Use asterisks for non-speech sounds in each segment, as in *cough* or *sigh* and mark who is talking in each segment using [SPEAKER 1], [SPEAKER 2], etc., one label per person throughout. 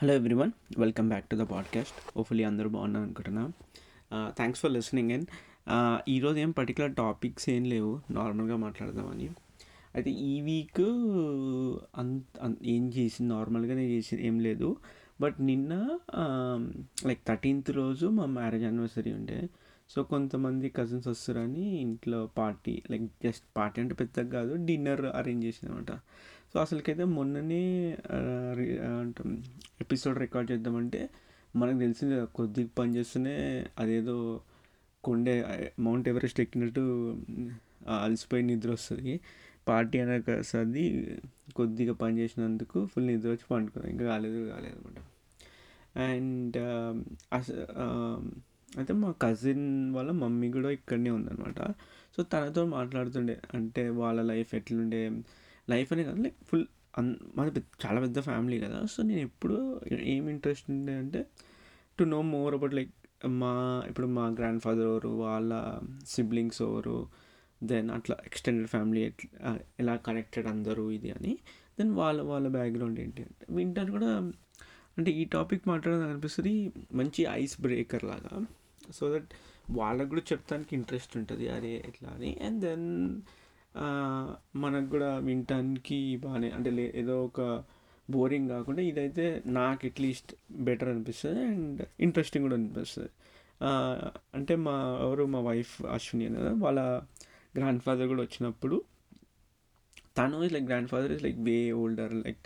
[SPEAKER 1] Hello everyone welcome back to the podcast hopefully అందరూ బాగున్నారు అనుకుంటున్నా. థ్యాంక్స్ ఫర్ లిసనింగ్ అండ్ ఈరోజు ఏం పర్టికులర్ టాపిక్స్ ఏం లేవు. నార్మల్గా మాట్లాడదామని. అయితే ఈ వీక్ అంత ఏం చేసింది నార్మల్గానే చేసింది ఏం లేదు. బట్ నిన్న um, లైక్ థర్టీన్త్ రోజు మా మ్యారేజ్ యానివర్సరీ ఉండే. సో కొంతమంది కజిన్స్ వస్తారని ఇంట్లో పార్టీ లైక్ జస్ట్ పార్టీ అంటే పెద్దగా కాదు డిన్నర్ అరేంజ్ చేసిందనమాట సో అసలుకైతే మొన్ననే అంటాం ఎపిసోడ్ రికార్డ్ చేద్దామంటే మనకు తెలిసింది కొద్దిగా పని చేస్తూనే అదేదో కొండే మౌంట్ ఎవరెస్ట్ ఎక్కినట్టు అలసిపోయి నిద్ర వస్తుంది. పార్టీ అనకసది కొద్దిగా పని చేసినందుకు ఫుల్ నిద్ర వచ్చి పండుకున్నాను ఇంకా కాలేదు కాలేదు అనమాట అండ్ అయితే మా కజిన్ వాళ్ళ మమ్మీ కూడా ఇక్కడనే ఉందన్నమాట. సో తనతో మాట్లాడుతుండే. అంటే వాళ్ళ లైఫ్ ఎట్లుండే లైఫ్ అనే కాదు లైక్ ఫుల్ అన్ మాది చాలా పెద్ద ఫ్యామిలీ కదా సో నేను ఎప్పుడు ఏం ఇంట్రెస్ట్ ఉండే అంటే to know more about like మా ఇప్పుడు మా గ్రాండ్ ఫాదర్ ఎవరు వాళ్ళ సిబ్లింగ్స్ ఎవరు దెన్ అట్లా ఎక్స్టెండెడ్ ఫ్యామిలీ ఎట్లా ఎలా కనెక్టెడ్ అందరూ ఇది అని దెన్ వాళ్ళ వాళ్ళ బ్యాక్గ్రౌండ్ ఏంటి అంటే వింటర్ కూడా అంటే ఈ టాపిక్ మాట్లాడడం అనిపిస్తుంది మంచి ఐస్ బ్రేకర్ లాగా సో దట్ వాళ్ళకు కూడా చెప్తానికి ఇంట్రెస్ట్ ఉంటుంది అదే ఎట్లా అని అండ్ దెన్ మనకు కూడా వినటానికి బాగానే అంటే లే ఏదో ఒక బోరింగ్ కాకుండా ఇదైతే నాకు అట్లీస్ట్ బెటర్ అనిపిస్తుంది అండ్ ఇంట్రెస్టింగ్ కూడా అనిపిస్తుంది. అంటే మా ఎవరు మా వైఫ్ అశ్విని కదా వాళ్ళ గ్రాండ్ ఫాదర్ కూడా వచ్చినప్పుడు తను is like grandfather is like way older like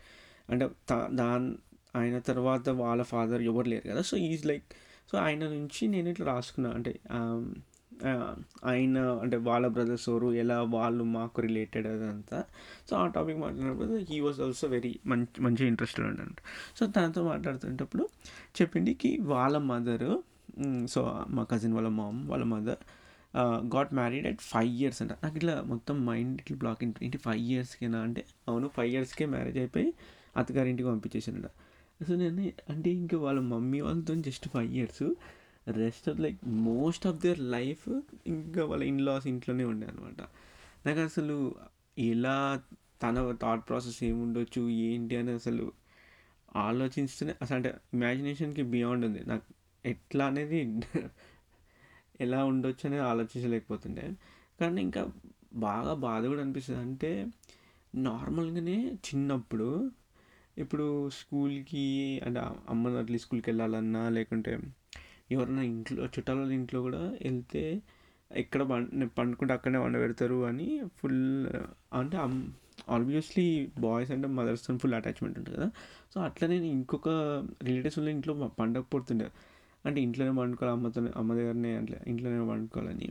[SPEAKER 1] అంటే దాని ఆయన తర్వాత వాళ్ళ ఫాదర్ ఎవరు లేరు కదా సో ఈజ్ లైక్ సో ఆయన నుంచి నేను ఇట్లా రాసుకున్నా అంటే ఆయన అంటే వాళ్ళ బ్రదర్స్ ఎవరు ఎలా వాళ్ళు మాకు రిలేటెడ్ అదంతా. సో ఆ టాపిక్ మాట్లాడినప్పుడు హీ వాజ్ ఆల్సో వెరీ మంచి మంచి ఇంట్రెస్టెడ్ అంట సో తనతో మాట్లాడుతుంటప్పుడు చెప్పిండికి వాళ్ళ మదరు సో మా కజిన్ వాళ్ళ మామ్ వాళ్ళ mother got married at five years అంట. నాకు ఇట్లా మొత్తం మైండ్ ఇట్లా బ్లాక్ ఏంటి ఫైవ్ ఇయర్స్కేనా అంటే అవును ఫైవ్ ఇయర్స్కే మ్యారేజ్ అయిపోయి అత్తగారింటికి పంపించేసానంట సో నేను అంటే ఇంకా వాళ్ళ మమ్మీ వాళ్ళతో just five years rest of like most of their life ఇంకా వాళ్ళ ఇన్లాస్ ఇంట్లోనే ఉండే అనమాట నాకు అసలు ఎలా తన థాట్ ప్రాసెస్ ఏముండొచ్చు ఏంటి అని అసలు ఆలోచిస్తూనే అసలు అంటే ఇమాజినేషన్కి బియాండ్ ఉంది. నాకు ఎట్లా అనేది *laughs* ఎలా ఉండొచ్చు అనేది ఆలోచించలేకపోతుండే. కానీ ఇంకా బాగా బాధ కూడా అనిపిస్తుంది. అంటే నార్మల్గానే చిన్నప్పుడు ఇప్పుడు స్కూల్కి అంటే అమ్మ అట్లా స్కూల్కి వెళ్ళాలన్నా లేకుంటే ఎవరైనా ఇంట్లో చుట్టాల ఇంట్లో కూడా వెళ్తే ఎక్కడ పండుకుంటే అక్కడనే వండ పెడతారు అని ఫుల్ అంటే ఆబ్వియస్లీ బాయ్స్ అంటే మదర్స్తో ఫుల్ అటాచ్మెంట్ ఉంటుంది కదా. సో అట్లా నేను ఇంకొక రిలేటివ్స్ ఉన్న ఇంట్లో పండగ పడుతుండే. అంటే ఇంట్లోనే పండుకోవాలి అమ్మతో అమ్మ దగ్గరనే అట్లా ఇంట్లోనే పండుకోవాలని.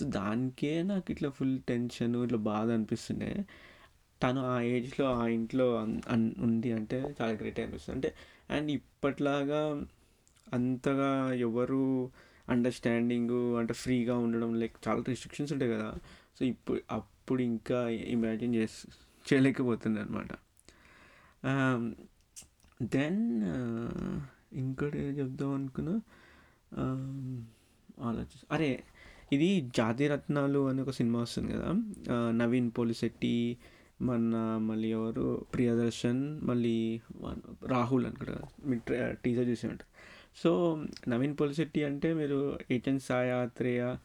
[SPEAKER 1] సో దానికే నాకు ఇట్లా ఫుల్ టెన్షన్ ఇట్లా బాధ అనిపిస్తుండే. తను ఆ ఏజ్లో ఆ ఇంట్లో ఉంది అంటే చాలా గ్రేట్ అనిపిస్తుంది. అంటే అండ్ ఇప్పట్లాగా అంతగా ఎవరు అండర్స్టాండింగ్ అంటే ఫ్రీగా ఉండడం లైక్ చాలా రిస్ట్రిక్షన్స్ ఉంటాయి కదా. సో ఇప్పుడు అప్పుడు ఇంకా ఇమాజిన్ చేసి చేయలేకపోతుంది అనమాట దెన్ um, uh, ఇంకోటి చెప్దాం అనుకున్నా. Um, ఆలోచి అరే ఇది జాతి రత్నాలు అని ఒక సినిమా వస్తుంది కదా. Uh, నవీన్ పోలిశెట్టి మన మళ్ళీ ఎవరు? ప్రియదర్శన్ మళ్ళీ రాహుల్ అనుకుంటా. మీరు టీజర్ ఉంటారు సో నవీన్ పొలిశెట్టి అంటే మీరు ఏజెంట్ సాయాత్రేయ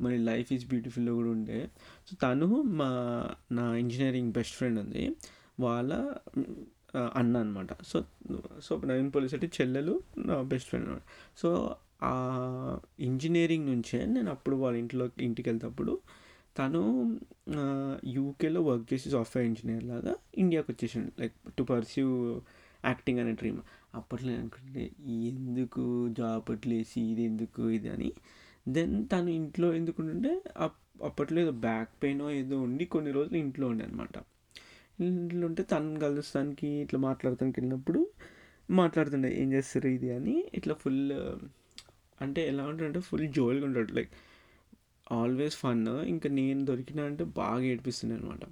[SPEAKER 1] మరి లైఫ్ ఈజ్ బ్యూటిఫుల్లో కూడా ఉండే. సో తను మా నా ఇంజనీరింగ్ బెస్ట్ ఫ్రెండ్ ఉంది వాళ్ళ అన్న అనమాట సో సో నవీన్ పొలిశెట్టి చెల్లెలు నా బెస్ట్ ఫ్రెండ్ అనమాట సో ఆ ఇంజనీరింగ్ నుంచే నేను అప్పుడు వాళ్ళ ఇంట్లో ఇంటికి వెళ్తేప్పుడు తను యూకేలో వర్క్ చేసి సాఫ్ట్వేర్ ఇంజనీర్ లాగా ఇండియాకి వచ్చేసిండు. లైక్ టు పర్సీవ్ యాక్టింగ్ అనే డ్రీమ్. అప్పట్లో అనుకుంటే ఎందుకు జాబ్ వదిలేసి ఇది ఎందుకు ఇది అని. దెన్ తను ఇంట్లో ఎందుకు ఉంటే అప్పట్లో ఏదో బ్యాక్ పెయిన్ ఏదో ఉండి కొన్ని రోజులు ఇంట్లో ఉండే అనమాట ఇంట్లో ఉంటే తను కలుస్తానికి ఇట్లా మాట్లాడతానికి వెళ్ళినప్పుడు మాట్లాడుతుండే ఏం చేస్తారు ఇది అని. ఇట్లా ఫుల్ అంటే ఎలా ఉంటాడంటే ఫుల్ జోల్గా ఉంటాడు. Like always fun. ఇంకా నేను దొరికిన అంటే బాగా ఏడిపిస్తుండే అనమాట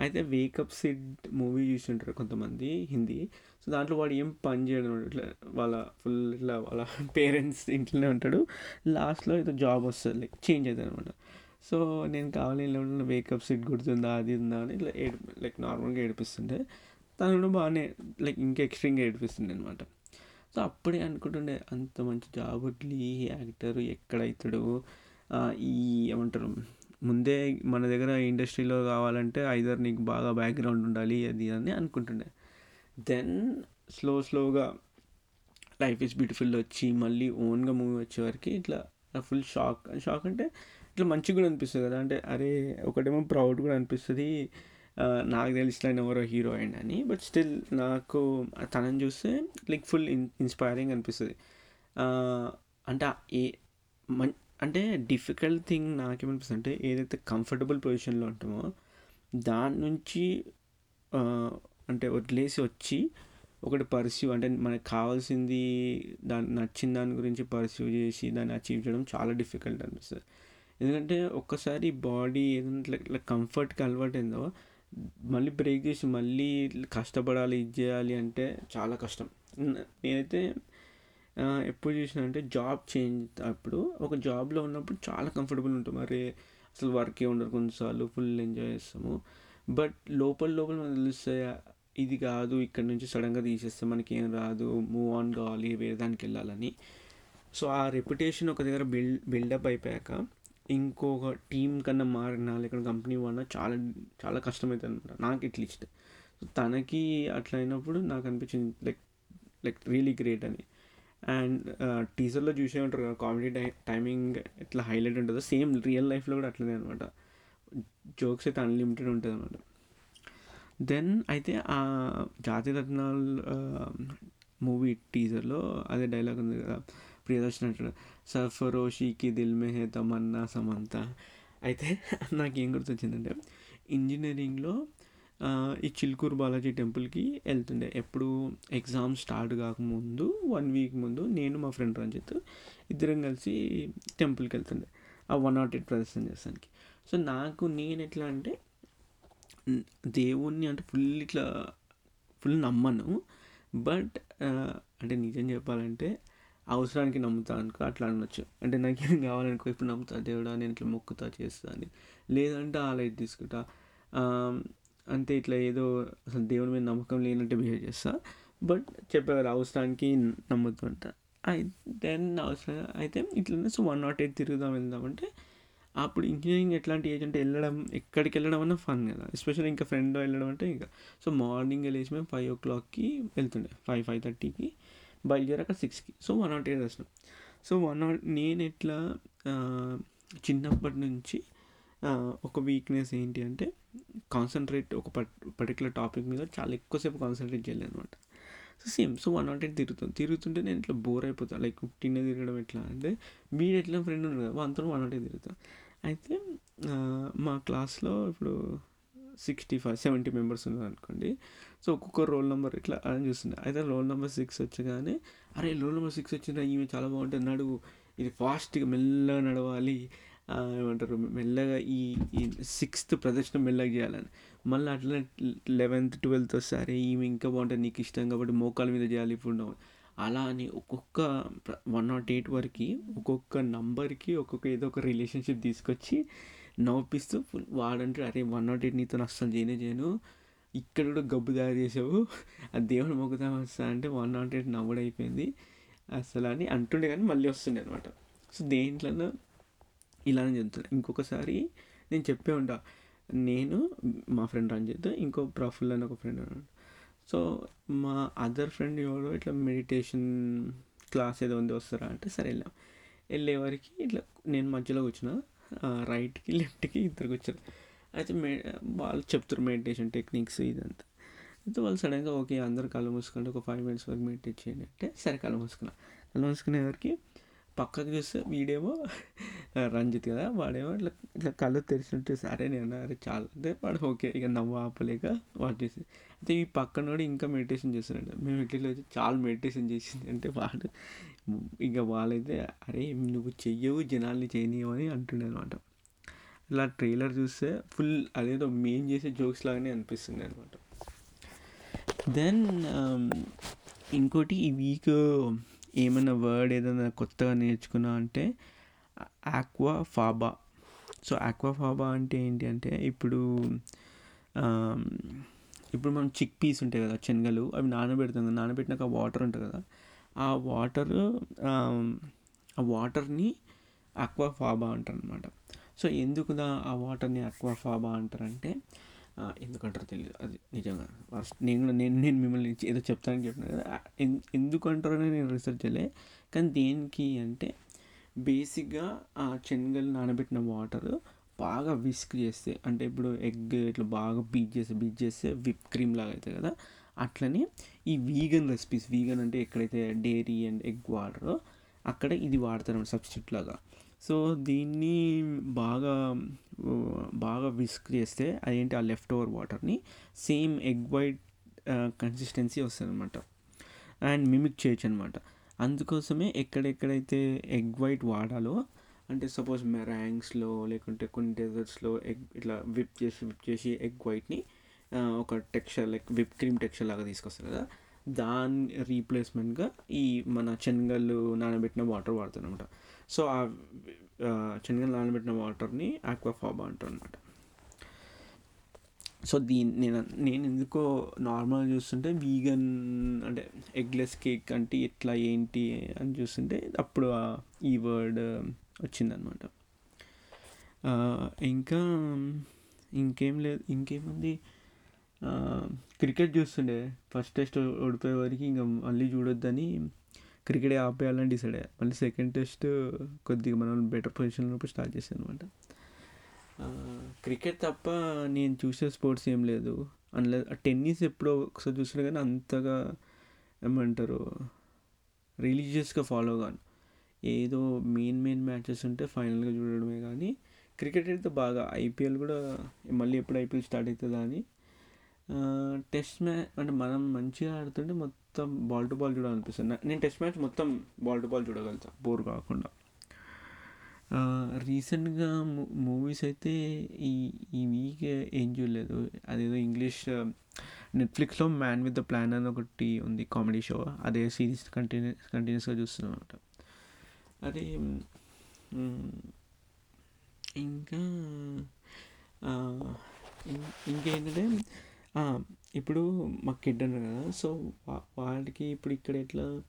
[SPEAKER 1] అయితే వేకప్ సిడ్ మూవీ చూసి ఉంటారు కొంతమంది హిందీ. సో దాంట్లో వాడు ఏం పని చేయడం ఇట్లా వాళ్ళ ఫుల్ ఇట్లా వాళ్ళ పేరెంట్స్ ఇంట్లోనే ఉంటాడు. లాస్ట్లో ఏదో జాబ్ వస్తుంది లైక్ చేంజ్ అవుతుంది అనమాట. సో నేను కావాలి వేకప్ సిట్ గుర్తుందా అది ఉందా అని ఇట్లా ఏడు లైక్ నార్మల్గా ఏడిపిస్తుండే తను కూడా బాగానే లైక్ ఇంకా ఎక్స్ట్రీమ్గా ఏడిపిస్తుండే అనమాట. సో అప్పుడే అనుకుంటుండే అంత మంచి జాబ్ వడ్లీ యాక్టర్ ఎక్కడవుతాడు ఈ ఏమంటారు ముందే మన దగ్గర ఇండస్ట్రీలో కావాలంటే ఐదర్ నీకు బాగా బ్యాక్గ్రౌండ్ ఉండాలి అది అని అనుకుంటుండే. దెన్ స్లో స్లోగా లైఫ్ ఇస్ బ్యూటిఫుల్ వచ్చి మళ్ళీ ఓన్గా మూవీ వచ్చేవరకు ఇట్లా ఫుల్ షాక్ షాక్ అంటే ఇట్లా మంచిగా కూడా అనిపిస్తుంది కదా. అంటే అరే ఒకటేమో ప్రౌడ్ కూడా అనిపిస్తుంది. నాకు తెలిసిన ఎవరో హీరో అయింది అని. బట్ స్టిల్ నాకు తనని చూస్తే లైక్ ఫుల్ ఇన్ ఇన్స్పైరింగ్ అనిపిస్తుంది. అంటే ఏ మం అంటే డిఫికల్ట్ థింగ్ నాకేమనిపిస్తుంది అంటే ఏదైతే కంఫర్టబుల్ పొజిషన్లో ఉంటామో దాని నుంచి అంటే వదిలేసి వచ్చి ఒకటి పర్స్యూ అంటే మనకు కావాల్సింది దాని నచ్చిన దాని గురించి పర్స్యూ చేసి దాన్ని అచీవ్ చేయడం చాలా డిఫికల్ట్ అనిపిస్తుంది. ఎందుకంటే ఒక్కసారి బాడీ ఏదంటే ఇట్లా కంఫర్ట్కి అలవాటైందో మళ్ళీ బ్రేక్ చేసి మళ్ళీ కష్టపడాలి ఇది చేయాలి అంటే చాలా కష్టం. నేనైతే ఎప్పుడు చూసిన అంటే జాబ్ చేంజ్ అప్పుడు ఒక జాబ్లో ఉన్నప్పుడు చాలా కంఫర్టబుల్ ఉంటాం. మరి అసలు వర్కే ఉండదు కొన్నిసార్లు ఫుల్ ఎంజాయ్ చేస్తాము. బట్ లోపల లోపల మనకు తెలుస్తాయి ఇది కాదు ఇక్కడ నుంచి సడన్గా తీసేస్తే మనకి ఏం రాదు మూవ్ ఆన్ కావాలి వేరే దానికి వెళ్ళాలని. సో ఆ రెప్యుటేషన్ ఒక దగ్గర బిల్డ్ బిల్డప్ అయిపోయాక ఇంకొక టీం కన్నా మారినా లేకపోతే కంపెనీ వాడినా చాలా చాలా కష్టమవుతుంది అనమాట నాకు అట్లీస్ట్. సో తనకి అట్లా అయినప్పుడు నాకు అనిపించింది లైక్ లైక్ రియలీ గ్రేట్ అని. అండ్ టీజర్లో చూసే ఉంటారు కదా కామెడీ టై టైమింగ్ ఎట్లా హైలైట్ ఉంటుందో సేమ్ రియల్ లైఫ్లో కూడా అట్లనే అనమాట జోక్స్ అయితే అన్లిమిటెడ్ ఉంటుంది అనమాట దెన్ అయితే ఆ జాతి రత్నాల్ మూవీ టీజర్లో అదే డైలాగ్ ఉంది కదా ప్రియదర్శన్ అంటాడు సర్ఫరోషికి దిల్ మెహే హే తమన్నా సమంత. అయితే *laughs* నాకేం గుర్తొచ్చిందంటే ఇంజనీరింగ్లో ఈ చిల్కూరు బాలాజీ టెంపుల్కి వెళ్తుండే. ఎప్పుడు ఎగ్జామ్ స్టార్ట్ కాకముందు వన్ వీక్ ముందు నేను మా ఫ్రెండ్ రంజిత్ ఇద్దరం కలిసి టెంపుల్కి వెళ్తుండే. ఆ వన్ నాట్ ఎయిట్ ప్రదర్శన చేసానికి సో నాకు నేను ఎట్లా అంటే దేవుణ్ణి అంటే ఫుల్ ఇట్లా ఫుల్ నమ్మను. బట్ అంటే నిజం చెప్పాలంటే అవసరానికి నమ్ముతా అనుకో అట్లా అనొచ్చు. అంటే నాకు ఏం కావాలనుకో ఇప్పుడు నమ్ముతా దేవుడా నేను ఇట్లా మొక్కుతా చేస్తా అని. లేదంటే ఆ లైట్ తీసుకుంటా అంతే ఇట్లా ఏదో అసలు దేవుని మీద నమ్మకం లేనట్టు బిహేవ్ చేస్తా. బట్ చెప్పేవారు అవసరానికి నమ్ముతుంటా దెన్ అవసరం అయితే ఇట్లనే సో వన్ నాట్ ఎయిట్ తిరుగుదాం వెళ్దామంటే అప్పుడు ఇంజనీరింగ్ ఎట్లాంటి ఏజ్ అంటే వెళ్ళడం ఎక్కడికి వెళ్ళడం అన్న ఫన్ కదా. ఎస్పెషల్లీ ఇంకా ఫ్రెండ్ వెళ్ళడం అంటే ఇంకా. సో మార్నింగ్ వెళ్ళేసి మేము ఫైవ్ ఓ క్లాక్కి వెళ్తుండే ఫైవ్ ఫైవ్ థర్టీకి బయలుదేరాక సిక్స్కి సో వన్ నాట్ ఎయిట్ వచ్చినాం సో వన్ నాట్ నేను ఎట్లా చిన్నప్పటి నుంచి ఒక వీక్నెస్ ఏంటి అంటే కాన్సన్ట్రేట్ ఒక పర్టికులర్ టాపిక్ మీద చాలా ఎక్కువసేపు కాన్సన్ట్రేట్ చేయలేదు అనమాట so same so one not eight తిరుగుతాం. తిరుగుతుంటే నేను ఇట్లా బోర్ అయిపోతాను లైక్ టిన్న తిరగడం ఎట్లా అంటే మీరు ఎట్లా ఫ్రెండ్ ఉన్నారు కదా అంతా వన్ నాట్ ఎయిట్ తిరుగుతాం. అయితే మా క్లాస్లో ఇప్పుడు సిక్స్టీ ఫైవ్ సెవెంటీ మెంబర్స్ ఉన్నారు అనుకోండి. సో ఒక్కొక్క రోల్ నెంబర్ ఇట్లా అని చూస్తుండే. అయితే రోల్ నెంబర్ సిక్స్ వచ్చగానే అరే రోల్ నెంబర్ సిక్స్ వచ్చిందా ఈమె చాలా బాగుంటుంది నడువు. ఇది ఫాస్ట్గా మెల్లగా నడవాలి. ఏమంటారు మెల్లగా ఈ ఈ సిక్స్త్ ప్రదర్శన మెల్లగా చేయాలని. మళ్ళీ అట్లనే లెవెన్త్ ట్వెల్త్ వస్తే ఈమె ఇంకా బాగుంటుంది నీకు ఇష్టం కాబట్టి మోకాల మీద చేయాలి ఇప్పుడు అలా అని ఒక్కొక్క వన్ నాట్ ఎయిట్ వరకు ఒక్కొక్క నంబర్కి ఒక్కొక్క ఏదో ఒక రిలేషన్షిప్ తీసుకొచ్చి నవ్విస్తూ ఫుల్ వాడంటే అరే వన్ నాట్ ఎయిట్ నీతో అస్సలు చేయనే చేయను. ఇక్కడ కూడా గబ్బు తయారు చేసావు. ఆ దేవుని మొక్కుతా వస్తా అంటే వన్ నాట్ ఎయిట్ నవ్వుడైపోయింది. అసలు అని అంటుండే కానీ మళ్ళీ వస్తుండే అనమాట సో దేంట్లోనూ ఇలానే చెప్తాను ఇంకొకసారి నేను చెప్పే ఉంటా. నేను మా ఫ్రెండ్ రంజిత్ ఇంకో ప్రఫుల్ అని ఒక ఫ్రెండ్ ఉన్నాడు. సో మా అదర్ ఫ్రెండ్ ఎవరో ఇట్లా మెడిటేషన్ క్లాస్ ఏదో ఉంది వస్తారా అంటే సరే వెళ్ళాం వెళ్ళే వరకు ఇట్లా నేను మధ్యలో కూర్చున్నా. రైట్కి లెఫ్ట్కి ఇద్దరు కూర్చోరు అయితే మే వాళ్ళు చెప్తారు మెడిటేషన్ టెక్నిక్స్ ఇదంతా. అయితే వాళ్ళు సడన్గా ఓకే అందరు కళ్ళు మూసుకుంటే ఒక ఫైవ్ మినిట్స్ వరకు మెడిటేట్ చేయండి అంటే సరే కళ్ళు మూసుకున్నా. కళ్ళు మూసుకునే వరకు పక్కకు చూస్తే వీడేమో రంజిత్ కదా వాడేమో ఇట్లా ఇట్లా కళ్ళు తెరిచినట్టు సరే నేను అరే చాలా అంటే వాడు ఓకే ఇక నవ్వు ఆపలేక వాడు చేసి అయితే ఈ పక్కన కూడా ఇంకా మెడిటేషన్ చేస్తున్నాడు. మేము ఇట్లా వచ్చి చాలా మెడిటేషన్ చేసింది. అంటే వాడు ఇక వాళ్ళైతే అరే నువ్వు చెయ్యవు జనాల్ని చేయనీయవు అని అంటుండే అనమాట ఇలా ట్రైలర్ చూస్తే ఫుల్ అదేదో మెయిన్ చేసే జోక్స్ లాగానే అనిపిస్తుంది అనమాట దెన్ ఇంకోటి ఈ వీక్ ఏమైనా వర్డ్ ఏదైనా కొత్తగా నేర్చుకున్నా అంటే aqua faba so aqua faba అంటే ఏంటి అంటే ఇప్పుడు ఇప్పుడు మనం చిక్ పీస్ ఉంటాయి కదా శనగలు అవి నానబెడతాం కదా నానబెట్టినాక వాటర్ ఉంటుంది కదా. ఆ వాటర్ ఆ వాటర్ని అక్వాఫాబా అంటారు అనమాట సో ఎందుకు దా- ఆ వాటర్ని అక్వాఫాబా అంటారంటే ఎందుకంటారో తెలియదు అది నిజంగా. ఫస్ట్ నేను కూడా నేను నేను మిమ్మల్ని ఏదో చెప్తానని చెప్పిన కదా. ఆ, నేను రీసెర్చ్ చేయలే. కానీ దేనికి అంటే బేసిక్గా ఆ శనగలు నానబెట్టిన వాటర్ బాగా విస్క్ చేస్తే అంటే ఇప్పుడు ఎగ్ ఇట్లా బాగా బీట్ చేస్తే బీట్ చేస్తే విప్ క్రీమ్ లాగా అవుతుంది కదా. అట్లనే ఈ వీగన్ రెసిపీస్ వీగన్ అంటే ఎక్కడైతే డైరీ అండ్ ఎగ్ వాడరో అక్కడ ఇది వాడతారు సబ్స్టిట్యూట్ లాగా. సో దీన్ని బాగా బాగా విస్క్ చేస్తే అదేంటి ఆ లెఫ్ట్ ఓవర్ వాటర్ని సేమ్ ఎగ్ వైట్ కన్సిస్టెన్సీ వస్తుంది అనమాట అండ్ మిమిక్ చేయొచ్చు అనమాట అందుకోసమే ఎక్కడెక్కడైతే ఎగ్ వైట్ వాడాలో అంటే సపోజ్ మెరాంగ్స్లో లేకుంటే కొన్ని డెజర్ట్స్లో ఎగ్ ఇట్లా విప్ చేసి విప్ చేసి ఎగ్ వైట్ని ఒక texture like whip cream texture లాగా తీసుకొస్తారు కదా దాని రీప్లేస్మెంట్గా ఈ మన శనగలు నానబెట్టిన వాటర్ వాడతారు అనమాట సో ఆ ఆ, శనగలు నానబెట్టిన వాటర్ని ఆక్వాఫాబా అంటారు అనమాట సో దీన్ని నేను నేను ఎందుకో నార్మల్ చూస్తుంటే వీగన్ అంటే ఎగ్లెస్ కేక్ అంటే ఎట్లా ఏంటి అని చూస్తుంటే అప్పుడు ఆ ఈ వర్డ్ వచ్చిందనమాట ఇంకా ఇంకేం లేదు ఇంకేముంది? క్రికెట్ చూస్తుండే. ఫస్ట్ టెస్ట్ ఓడిపోయే వరకు ఇంకా మళ్ళీ చూడొద్దని క్రికెట్ ఆపేయాలని డిసైడ్ అయ్యా. మళ్ళీ సెకండ్ టెస్ట్ కొద్దిగా మనం బెటర్ పొజిషన్లో ఉన్నప్పుడు స్టార్ట్ చేశాను అనమాట క్రికెట్ తప్ప నేను చూసే స్పోర్ట్స్ ఏం లేదు. అందులో టెన్నిస్ ఎప్పుడో ఒకసారి చూసినా కానీ అంతగా ఏమంటారు రిలీజియస్గా ఫాలో కాను. ఏదో మెయిన్ మెయిన్ మ్యాచెస్ ఉంటే ఫైనల్గా చూడడమే కానీ క్రికెట్ అయితే బాగా. ఐపీఎల్ కూడా మళ్ళీ ఎప్పుడు ఐపీఎల్ స్టార్ట్ అవుతుందా అని. టెస్ట్ మ్యాచ్ అంటే మనం మంచిగా ఆడుతుంటే మొత్తం బాల్ టు బాల్ చూడాలనిపిస్తుంది. నేను టెస్ట్ మ్యాచ్ మొత్తం బాల్ టు బాల్ చూడగలుగుతా. బోర్ కాకుండా. రీసెంట్గా మూవీస్ అయితే ఈ ఈ వీక్ ఏం చూడలేదు. అదేదో ఇంగ్లీష్ నెట్ఫ్లిక్స్లో మ్యాన్ విత్ ద ప్లాన్ అని ఒకటి ఉంది కామెడీ షో అదే సిరీస్ కంటిన్యూ కంటిన్యూస్గా చూస్తున్నాం అనమాట అది ఇంకా ఇంకేంటంటే ఇప్పుడు మా కిడ్ అన్నారు కదా సో వాళ్ళకి ఇప్పుడు ఇక్కడ ఎట్లా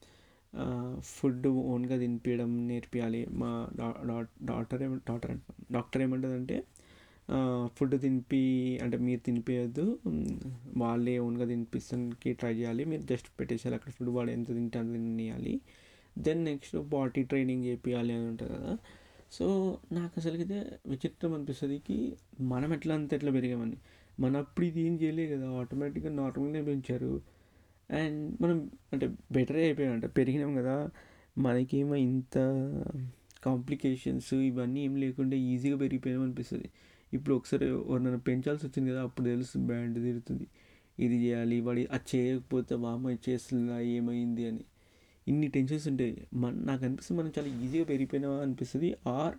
[SPEAKER 1] ఫుడ్ ఓన్గా తినిపించడం నేర్పియాలి? మా డా- డాక్టర్ డాటర్ ఏమ డాక్టర్ డాక్టర్ ఏమంటుందంటే ఫుడ్ తినిపి అంటే మీరు తినిపించద్దు వాళ్ళే ఓన్గా తినిపిస్తానికి ట్రై చేయాలి మీరు జస్ట్ పెట్టేసేయాలి అక్కడ ఫుడ్ వాడు ఎంత తింటే అంత తినియాలి. దెన్ నెక్స్ట్ బాడీ ట్రైనింగ్ చేపియాలి అని ఉంటుంది కదా. సో నాకు అసలుకైతే విచిత్రం అనిపిస్తుంది మనం ఎట్లా అంత ఎట్లా పెరిగామని. మన అప్పుడు ఇది ఏం చేయలేదు కదా ఆటోమేటిక్గా నార్మల్గానే పెంచారు. అండ్ మనం అంటే బెటరే అయిపోయాం అంటే పెరిగినాం కదా. మనకేమో ఇంత కాంప్లికేషన్స్ ఇవన్నీ ఏం లేకుండా ఈజీగా పెరిగిపోయాం అనిపిస్తుంది. ఇప్పుడు ఒకసారి ఎవరినైనా పెంచాల్సి వచ్చింది కదా అప్పుడు తెలుసు బ్యాండ్ తిరుగుతుంది. ఇది చేయాలి వాడి అది చేయకపోతే వామ ఇది చేస్తుందా ఏమైంది అని. ఇన్ని టెన్షన్స్ ఉంటాయి. మన నాకు అనిపిస్తుంది మనం చాలా ఈజీగా పెరిగిపోయినామా అనిపిస్తుంది. ఆర్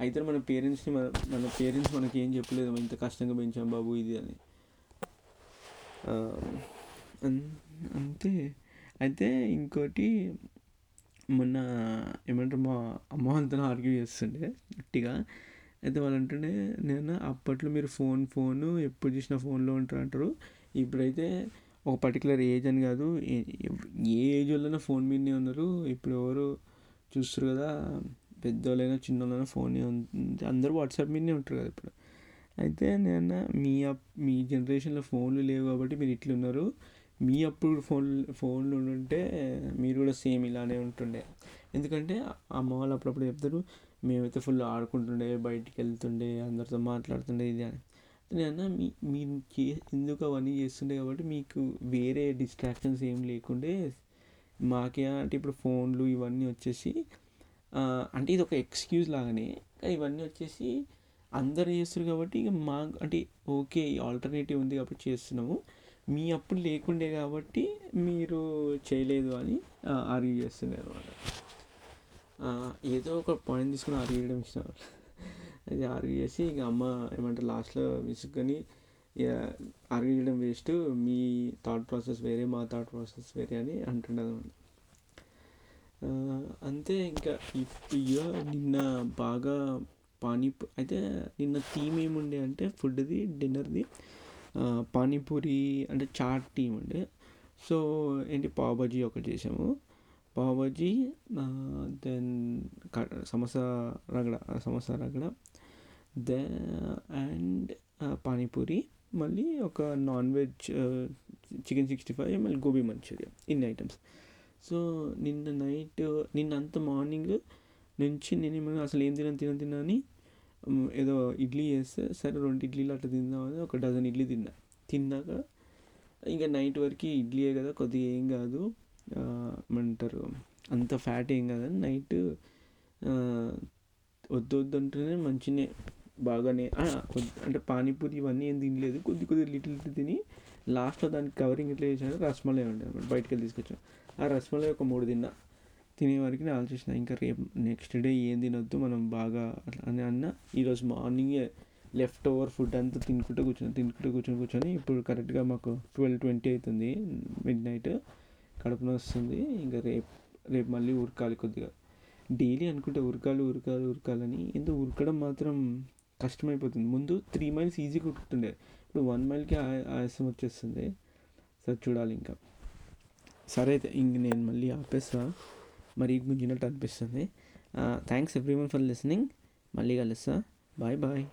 [SPEAKER 1] అయితే మన పేరెంట్స్ని మన మన పేరెంట్స్ మనకి ఏం చెప్పలేదు ఇంత కష్టంగా పెంచాం బాబు ఇది అని. అంతే. అయితే ఇంకోటి మొన్న ఏమంటారు మా అమ్మ వాళ్ళతో ఆర్గ్యూ చేస్తుండే గట్టిగా. అయితే వాళ్ళు అంటుండే నేను అప్పట్లో మీరు ఫోన్ ఫోను ఎప్పుడు చూసినా ఫోన్లో ఉంటారు అంటారు. ఇప్పుడైతే ఒక పర్టికులర్ ఏజ్ అని కాదు ఏ- ఏ ఏజ్ వాళ్ళైనా ఫోన్ మీదనే ఉన్నారు. ఇప్పుడు ఎవరు చూస్తారు కదా పెద్దోళ్ళైనా చిన్నోళ్ళైనా ఫోన్ అందరూ వాట్సాప్ మీదనే ఉంటారు కదా ఇప్పుడు. అయితే నేను మీ అప్ మీ జనరేషన్లో ఫోన్లు లేవు కాబట్టి మీరు ఇట్లున్నారు మీ అప్పుడు ఫోన్ ఫోన్లు ఉంటే మీరు కూడా సేమ్ ఇలానే ఉంటుండే. ఎందుకంటే అమ్మ వాళ్ళు అప్పుడప్పుడు చెప్తారు మేమైతే ఫుల్ ఆడుకుంటుండే బయటికి వెళ్తుండే అందరితో మాట్లాడుతుండే ఇది అని. నేను మీ మీరు చే ఎందుకు అవన్నీ చేస్తుండే కాబట్టి మీకు వేరే డిస్ట్రాక్షన్స్ ఏం లేకుండే మాకే అంటే ఇప్పుడు ఫోన్లు ఇవన్నీ వచ్చేసి అంటే ఇది ఒక ఎక్స్క్యూజ్ లాగానే. కానీ ఇవన్నీ వచ్చేసి అందరు చేస్తారు కాబట్టి ఇక మా అంటే ఓకే ఆల్టర్నేటివ్ ఉంది కాబట్టి చేస్తున్నాము. మీ అప్పుడు లేకుండే కాబట్టి మీరు చేయలేదు అని ఆర్గ్యూ చేస్తున్నారు అనమాట ఏదో ఒక పాయింట్ తీసుకుని ఆర్గ్యూ చేయడం ఇష్టం. అది ఆర్గ్యూ చేసి ఇక అమ్మ ఏమంటారు లాస్ట్లో విసుక్కొని ఇక ఆర్గ్యూ చేయడం వేస్ట్ మీ థాట్ ప్రాసెస్ వేరే మా థాట్ ప్రాసెస్ వేరే అని అంటుండదు అనమాట అంతే ఇంకా ఇప్పుడు ఇక నిన్న బాగా పానీపూ అయితే నిన్న థీమ్ ఏముండే అంటే ఫుడ్ది డిన్నర్ది పానీపూరి అంటే చాట్ థీమ్ ఉండే. సో ఏంటి పావ్ ఒకటి చేసాము. Pav then samosa ragada samosa ragada then and panipuri మళ్ళీ ఒక non veg chicken sixty five మళ్ళీ గోబీ మంచూరియా ఇన్ని ఐటమ్స్. సో నిన్న నైట్ నిన్న అంత మార్నింగ్ నుంచి నేను ఏమైనా అసలు ఏం తినను తినని తినని ఏదో ఇడ్లీ చేస్తే సరే రెండు ఇడ్లీలు అట్లా తిందామని ఒక డజన్ ఇడ్లీ తిన్నా. తిన్నాక ఇంకా నైట్ వరకు ఇడ్లీయే కదా కొద్దిగా ఏం కాదు. ఏమంటారు అంత ఫ్యాట్ ఏం కాదని నైట్ వద్దు వద్దు అంటేనే మంచినే బాగానే అంటే పానీపూరి ఇవన్నీ ఏం తినలేదు. కొద్ది కొద్ది లిటిల్ లిటిల్ తిని లాస్ట్లో దానికి కవరింగ్ ఇట్లా చేశాను రసమలై ఉండే అనమాట బయటకు వెళ్ళి తీసుకొచ్చాను. ఆ రసమలై ఒక మూడు తిన్నా. తినే వరకు నేను ఆలోచించిన ఇంకా రేపు నెక్స్ట్ డే ఏం తినొద్దు మనం బాగా అని అన్న ఈరోజు మార్నింగే లెఫ్ట్ ఓవర్ ఫుడ్ అంతా తినుకుంటూ కూర్చొని తినుకుంటూ కూర్చొని కూర్చొని ఇప్పుడు కరెక్ట్గా మాకు ట్వెల్వ్ ట్వంటీ అవుతుంది మిడ్ నైట్ కడుపున వస్తుంది ఇంకా రేపు రేపు మళ్ళీ ఉరకాలి కొద్దిగా. డైలీ అనుకుంటే ఉరకాలి ఉరకాలి ఉరకాలని ఎందుకు ఉరకడం మాత్రం కష్టమైపోతుంది. ముందు త్రీ మైల్స్ ఈజీగా ఉరుకుతుండే ఇప్పుడు వన్ మైల్కి ఆయాసం వచ్చేస్తుంది. సరే చూడాలి ఇంకా. సరే అయితే ఇంక నేను మళ్ళీ ఆపేస్తా. మరి గుంజినట్టు అనిపిస్తుంది. Thanks everyone for listening మళ్ళీ కలుస్తా. Bye bye